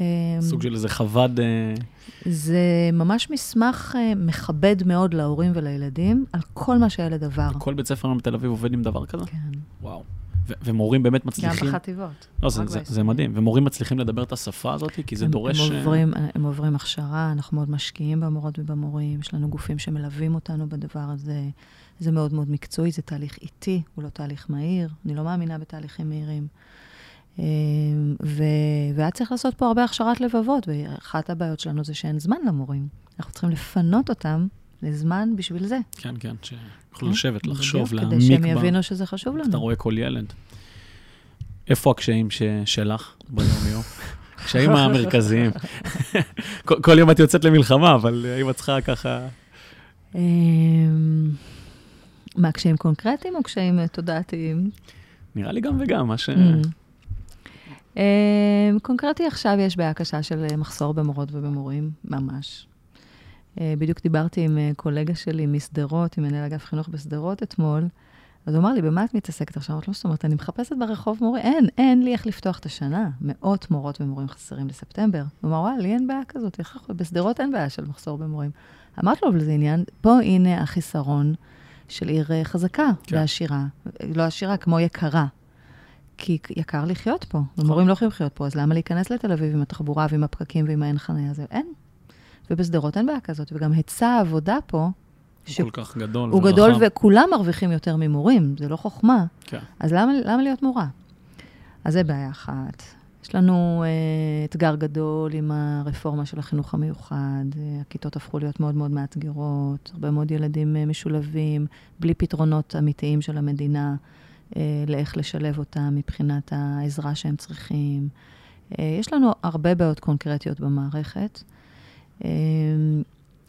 אמ, סוג של איזה חווד... אה, זה ממש מסמך אה, מכבד מאוד להורים ולילדים על כל מה שהילד עבר. כל בית ספר בתל אביב עובד עם דבר כזה? כן. וואו. ומורים באמת מצליחים... גם בחטיבות. לא, זה, זה, זה מדהים. ומורים מצליחים לדבר את השפה הזאת, כי זה הם, דורש... הם עוברים, הם עוברים הכשרה, אנחנו מאוד משקיעים במורות ובמורים, יש לנו גופים שמלווים אותנו בדבר הזה. זה מאוד מאוד מקצועי, זה תהליך איטי, הוא לא תהליך מהיר. אני לא מאמינה בתהליכים מהירים. אמ, והיה צריך לעשות פה הרבה הכשרת לבבות, ואחת הבעיות שלנו זה שאין זמן למורים. אנחנו צריכים לפנות אותם לזמן בשביל זה. כן, כן, שיוכלו כן, לשבת, לחשוב, להעמיק בה. כדי שהם יבינו שזה חשוב לנו. אתה רואה כל ילד. איפה הקשיים שלך ביום-יום? הקשיים המרכזיים. כל יום את יוצאת למלחמה, אבל האם את צריכה ככה... אמ, מה, קשיים קונקרטיים או קשיים אה, תודעתיים? נראה לי גם וגם, מה ש... Mm. אמ, קונקרטי עכשיו יש בעיה קשה של אה, מחסור במורות ובמורים, ממש. אה, בדיוק דיברתי עם אה, קולגה שלי משדרות, עם מנהל אגף חינוך בשדרות אתמול, אז הוא אמר לי, במה את מתעסקת עכשיו? אמרתי לו, זאת אומרת, אני מחפשת ברחוב מורה, אין, אין לי איך לפתוח את השנה. מאות מורות ומורים חסרים לספטמבר. הוא אמר, וואי, לי אין בעיה כזאת, איך יכול, בשדרות אין בעיה של מחסור במורים. אמרתי לו, אבל זה עניין, פה הנה החיסרון של עיר חזקה כן. ועשירה. לא עשירה, כמו יקרה. כי יקר לחיות פה, ומורים לא יכולים לחיות פה, אז למה להיכנס לתל אביב עם התחבורה ועם הפקקים ועם האין חניה הזה? אין. ובשדרות אין בעיה כזאת, וגם היצע העבודה פה, ש... כל כך גדול הוא. גדול, וכולם מרוויחים יותר ממורים, זה לא חוכמה. כן. אז למה, למה להיות מורה? אז זה בעיה אחת. יש לנו אה, אתגר גדול עם הרפורמה של החינוך המיוחד. אה, הכיתות הפכו להיות מאוד מאוד מאתגרות, הרבה מאוד ילדים אה, משולבים, בלי פתרונות אמיתיים של המדינה. אה, לאיך לשלב אותם מבחינת העזרה שהם צריכים. אה, יש לנו הרבה בעיות קונקרטיות במערכת. אה,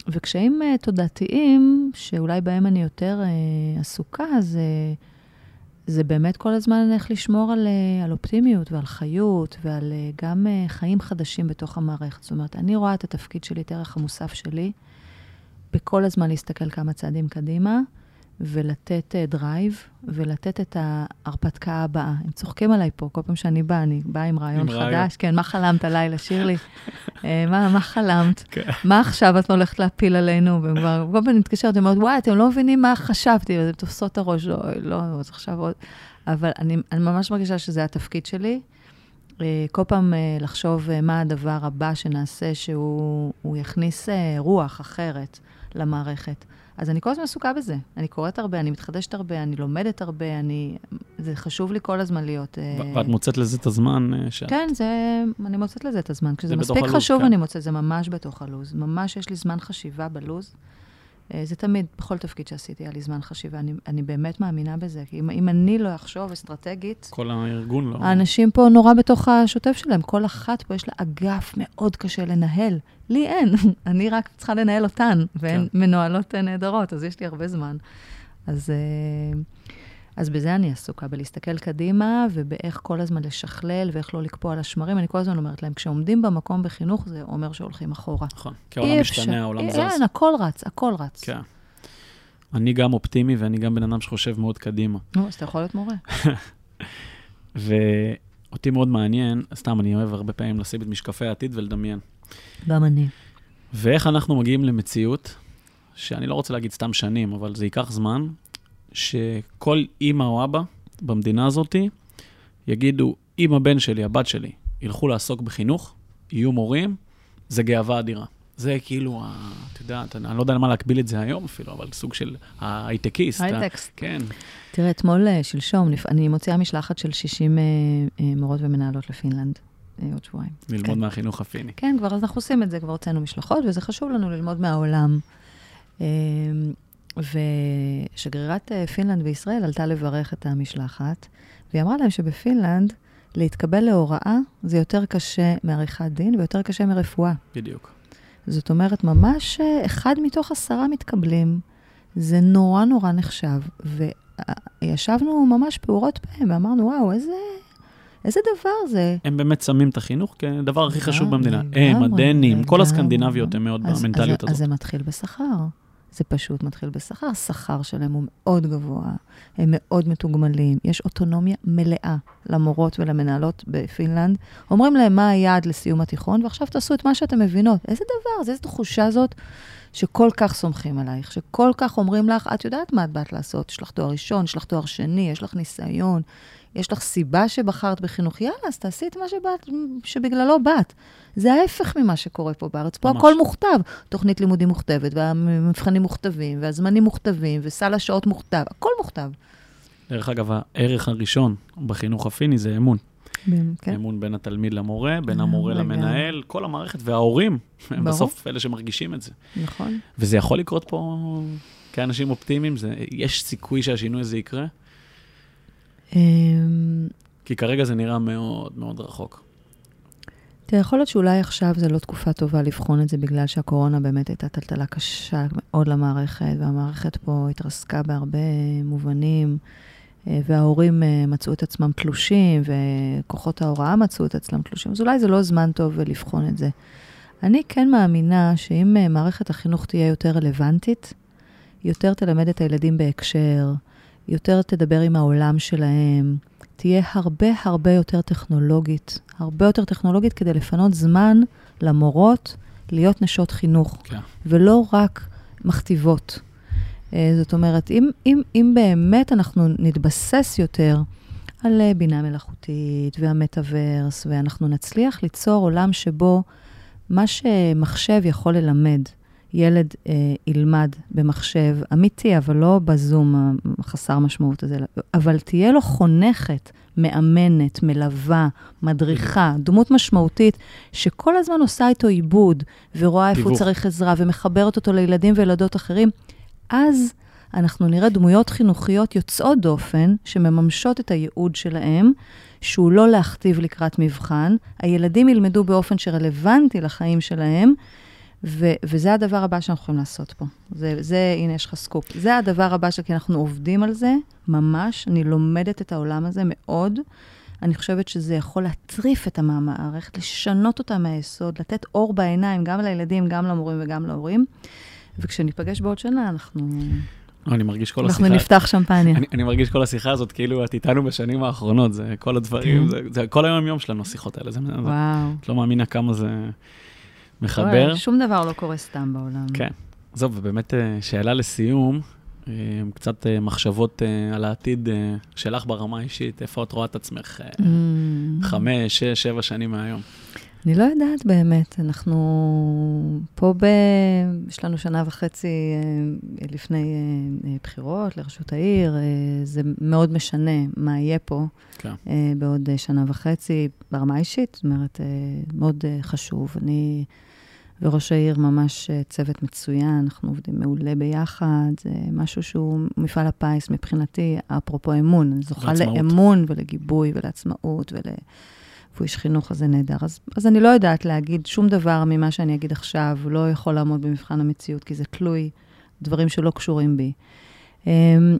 וקשיים תודעתיים, שאולי בהם אני יותר עסוקה, זה, זה באמת כל הזמן איך לשמור על, על אופטימיות ועל חיות ועל גם חיים חדשים בתוך המערכת. זאת אומרת, אני רואה את התפקיד שלי, את הערך המוסף שלי, בכל הזמן להסתכל כמה צעדים קדימה, ולתת drive, אה, ולתת את ההרפתקה הבאה. הם צוחקים עליי פה, כל פעם שאני באה, אני באה עם רעיון עם חדש. רעיון. כן, מה חלמת הלילה, שירלי? אה, מה, מה חלמת? כן. מה עכשיו את הולכת להפיל עלינו? והם כבר, כל פעם מתקשרת, הם אומרת, וואי, אתם לא מבינים מה חשבתי, והם תופסות את הראש, לא, לא, אז עכשיו עוד... אבל אני, אני ממש מרגישה שזה התפקיד שלי. אה, כל פעם לחשוב מה הדבר הבא שנעשה, שהוא יכניס רוח אחרת למערכת. אז אני כל הזמן עסוקה בזה. אני קוראת הרבה, אני מתחדשת הרבה, אני לומדת הרבה, אני... זה חשוב לי כל הזמן להיות... אה, ואת מוצאת לזה את הזמן uh, שאת... כן, זה... אני מוצאת לזה את הזמן. כשזה מספיק הלוז, חשוב, כן. אני מוצאת, זה ממש בתוך הלו"ז. ממש יש לי זמן חשיבה בלו"ז. אה, זה תמיד, בכל תפקיד שעשיתי, היה לי זמן חשיבה. אני, אני באמת מאמינה בזה. כי אם, אם אני לא אחשוב אסטרטגית... כל הארגון לא. האנשים פה נורא בתוך השוטף שלהם. כל אחת פה יש לה אגף מאוד קשה לנהל. לי אין. אני רק צריכה לנהל אותן, והן כן. מנוהלות נהדרות, אז יש לי הרבה זמן. אז... Uh, אז בזה אני עסוקה, בלהסתכל קדימה ובאיך כל הזמן לשכלל ואיך לא לקפוא על השמרים. אני כל הזמן אומרת להם, כשעומדים במקום בחינוך, זה אומר שהולכים אחורה. נכון, כי העולם משתנה, העולם זז. כן, הכל רץ, הכל רץ. כן. אני גם אופטימי ואני גם בן אדם שחושב מאוד קדימה. נו, אז אתה יכול להיות מורה. ואותי מאוד מעניין, סתם, אני אוהב הרבה פעמים לשים את משקפי העתיד ולדמיין. גם אני. ואיך אנחנו מגיעים למציאות, שאני לא רוצה להגיד סתם שנים, אבל זה ייקח זמן, שכל אימא או אבא במדינה הזאת יגידו, אם הבן שלי, הבת שלי, ילכו לעסוק בחינוך, יהיו מורים, זה גאווה אדירה. זה כאילו, את יודעת, אני לא יודע למה להקביל את זה היום אפילו, אבל סוג של ההייטקיסט. הייטקסט. כן. תראה, אתמול, אה, שלשום, אני מוציאה משלחת של 60 אה, אה, מורות ומנהלות לפינלנד. עוד שבועיים. ללמוד כן. מהחינוך הפיני. כן, כבר אז אנחנו עושים את זה, כבר הוצאנו משלחות, וזה חשוב לנו ללמוד מהעולם. ושגרירת אה, פינלנד וישראל עלתה לברך את המשלחת, והיא אמרה להם שבפינלנד להתקבל להוראה זה יותר קשה מעריכת דין ויותר קשה מרפואה. בדיוק. זאת אומרת, ממש אה, אחד מתוך עשרה מתקבלים, זה נורא נורא נחשב. וישבנו ממש פעורות בהם ואמרנו, וואו, איזה, איזה דבר זה. הם באמת שמים את החינוך כדבר הכי חשוב במדינה. הם, הדנים, כל הסקנדינביות הם מאוד במנטליות הזאת. אז זה מתחיל בשכר. זה פשוט מתחיל בשכר. השכר שלהם הוא מאוד גבוה, הם מאוד מתוגמלים, יש אוטונומיה מלאה למורות ולמנהלות בפינלנד. אומרים להם מה היעד לסיום התיכון, ועכשיו תעשו את מה שאתם מבינות. איזה דבר, זה איזו תחושה זאת שכל כך סומכים עלייך, שכל כך אומרים לך, את יודעת מה את באת לעשות, יש לך תואר ראשון, יש לך תואר שני, יש לך ניסיון, יש לך סיבה שבחרת בחינוך, יאללה, אז תעשי את מה שבאת, שבגללו באת. זה ההפך ממה שקורה פה בארץ. פה ממש. הכל מוכתב. תוכנית לימודים מוכתבת, והמבחנים מוכתבים, והזמנים מוכתבים, וסל השעות מוכתב, הכל מוכתב. דרך אגב, הערך הראשון בחינוך הפיני זה אמון. כן. אמון בין התלמיד למורה, בין המורה למנהל, כל המערכת, וההורים, הם בסוף אלה שמרגישים את זה. נכון. וזה יכול לקרות פה כאנשים אופטימיים, זה, יש סיכוי שהשינוי הזה יקרה? אמ, כי כרגע זה נראה מאוד מאוד רחוק. תראה, יכול להיות שאולי עכשיו זו לא תקופה טובה לבחון את זה, בגלל שהקורונה באמת הייתה טלטלה קשה מאוד למערכת, והמערכת פה התרסקה בהרבה מובנים, אה, וההורים אה, מצאו את עצמם תלושים, וכוחות ההוראה מצאו את עצמם תלושים, אז אולי זה לא זמן טוב לבחון את זה. אני כן מאמינה שאם אה, מערכת החינוך תהיה יותר רלוונטית, יותר תלמד את הילדים בהקשר, יותר תדבר עם העולם שלהם, תהיה הרבה הרבה יותר טכנולוגית, הרבה יותר טכנולוגית כדי לפנות זמן למורות להיות נשות חינוך, כן. ולא רק מכתיבות. אה, זאת אומרת, אם, אם, אם באמת אנחנו נתבסס יותר על אה, בינה מלאכותית והמטאוורס, ואנחנו נצליח ליצור עולם שבו מה שמחשב יכול ללמד, ילד אה, ילמד במחשב אמיתי, אבל לא בזום החסר משמעות הזה, אבל תהיה לו חונכת, מאמנת, מלווה, מדריכה, דמות משמעותית, שכל הזמן עושה איתו עיבוד, ורואה איפה הוא צריך עזרה, ומחברת אותו לילדים וילדות אחרים, אז אנחנו נראה דמויות חינוכיות יוצאות דופן, שמממשות את הייעוד שלהם, שהוא לא להכתיב לקראת מבחן. הילדים ילמדו באופן שרלוונטי לחיים שלהם, ו- וזה הדבר הבא שאנחנו יכולים לעשות פה. זה, זה, הנה, יש לך סקופ. זה הדבר הבא כי אנחנו עובדים על זה, ממש. אני לומדת את העולם הזה מאוד. אני חושבת שזה יכול להטריף את המערכת, לשנות אותה מהיסוד, לתת אור בעיניים, גם לילדים, גם למורים וגם להורים. וכשניפגש בעוד שנה, אנחנו... אני מרגיש כל השיחה... אנחנו נפתח שמפניה. אני, אני מרגיש כל השיחה הזאת, כאילו את איתנו בשנים האחרונות, זה כל הדברים, כן. זה, זה כל היום-יום שלנו, השיחות האלה. זה, וואו. את לא מאמינה כמה זה... מחבר. שום דבר לא קורה סתם בעולם. כן. זהו, ובאמת אה, שאלה לסיום, אה, קצת אה, מחשבות על העתיד שלך ברמה האישית, איפה את רואה את עצמך mm. חמש, שש, שבע שנים מהיום? אני לא יודעת באמת, אנחנו פה ב... יש לנו שנה וחצי לפני בחירות לרשות העיר, זה מאוד משנה מה יהיה פה כן. בעוד שנה וחצי, ברמה האישית, זאת אומרת, מאוד חשוב. אני וראש העיר ממש אה, צוות מצוין, אנחנו עובדים מעולה ביחד, זה משהו שהוא מפעל הפיס מבחינתי, אפרופו אמון, אני זוכה לאמון ולגיבוי ולעצמאות ול... והוא איש חינוך, אז זה נהדר. אז, אז אני לא יודעת להגיד שום דבר ממה שאני אגיד עכשיו, לא יכול לעמוד במבחן המציאות, כי זה תלוי דברים שלא קשורים בי. אמ,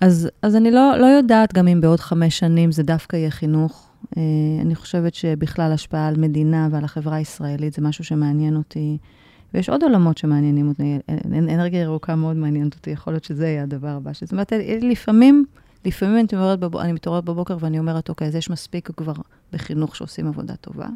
אז, אז אני לא, לא יודעת גם אם בעוד חמש שנים זה דווקא יהיה חינוך. אה, אני חושבת שבכלל השפעה על מדינה ועל החברה הישראלית זה משהו שמעניין אותי. ויש עוד עולמות שמעניינים אותי. אנרגיה ירוקה מאוד מעניינת אותי, יכול להיות שזה יהיה הדבר הבא. זאת אומרת, לפעמים, לפעמים אני מתעוררת, בב... אני מתעוררת בבוקר ואני אומרת, אוקיי, אז יש מספיק כבר בחינוך שעושים עבודה טובה,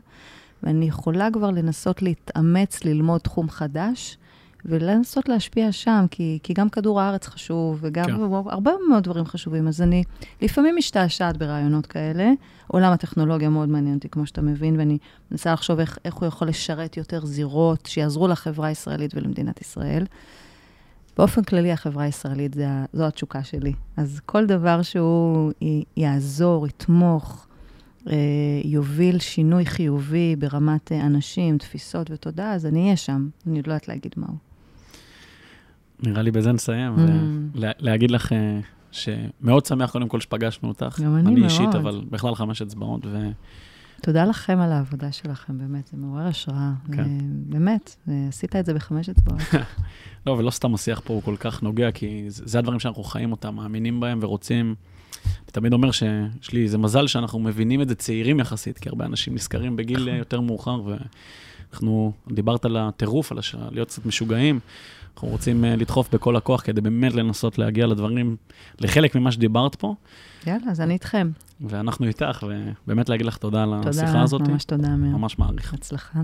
ואני יכולה כבר לנסות להתאמץ, ללמוד תחום חדש, ולנסות להשפיע שם, כי, כי גם כדור הארץ חשוב, וגם כן. הרבה מאוד דברים חשובים. אז אני לפעמים משתעשעת ברעיונות כאלה. עולם הטכנולוגיה מאוד מעניין אותי, כמו שאתה מבין, ואני מנסה לחשוב איך, איך הוא יכול לשרת יותר זירות שיעזרו לחברה הישראלית ולמדינת ישראל. באופן כללי, החברה הישראלית זה, זו התשוקה שלי. אז כל דבר שהוא י, יעזור, יתמוך, אה, יוביל שינוי חיובי ברמת אה, אנשים, תפיסות ותודעה, אז אני אהיה שם. אני עוד לא יודעת להגיד מהו. נראה לי בזה נסיים, mm. ולהגיד לך uh, שמאוד שמח קודם כל שפגשנו אותך. גם אני אני מאוד. אישית, אבל בכלל חמש אצבעות, ו... תודה לכם על העבודה שלכם, באמת, זה מעורר השראה. כן. אה, באמת, אה, עשית את זה בחמש אצבעות. לא, ולא סתם השיח פה הוא כל כך נוגע, כי זה, הדברים שאנחנו חיים אותם, מאמינים בהם ורוצים. אני תמיד אומר שיש לי איזה מזל שאנחנו מבינים את זה צעירים יחסית, כי הרבה אנשים נזכרים בגיל אה, יותר מאוחר, ואנחנו, דיברת על הטירוף, על הש... להיות קצת משוגעים. אנחנו רוצים אה, לדחוף בכל הכוח כדי באמת לנסות להגיע לדברים, לחלק ממה שדיברת פה, יאללה, אז אני איתכם. ואנחנו איתך, ובאמת להגיד לך תודה על תודה, השיחה הזאת. ממש תודה, מאיר. ממש מעריך. הצלחה.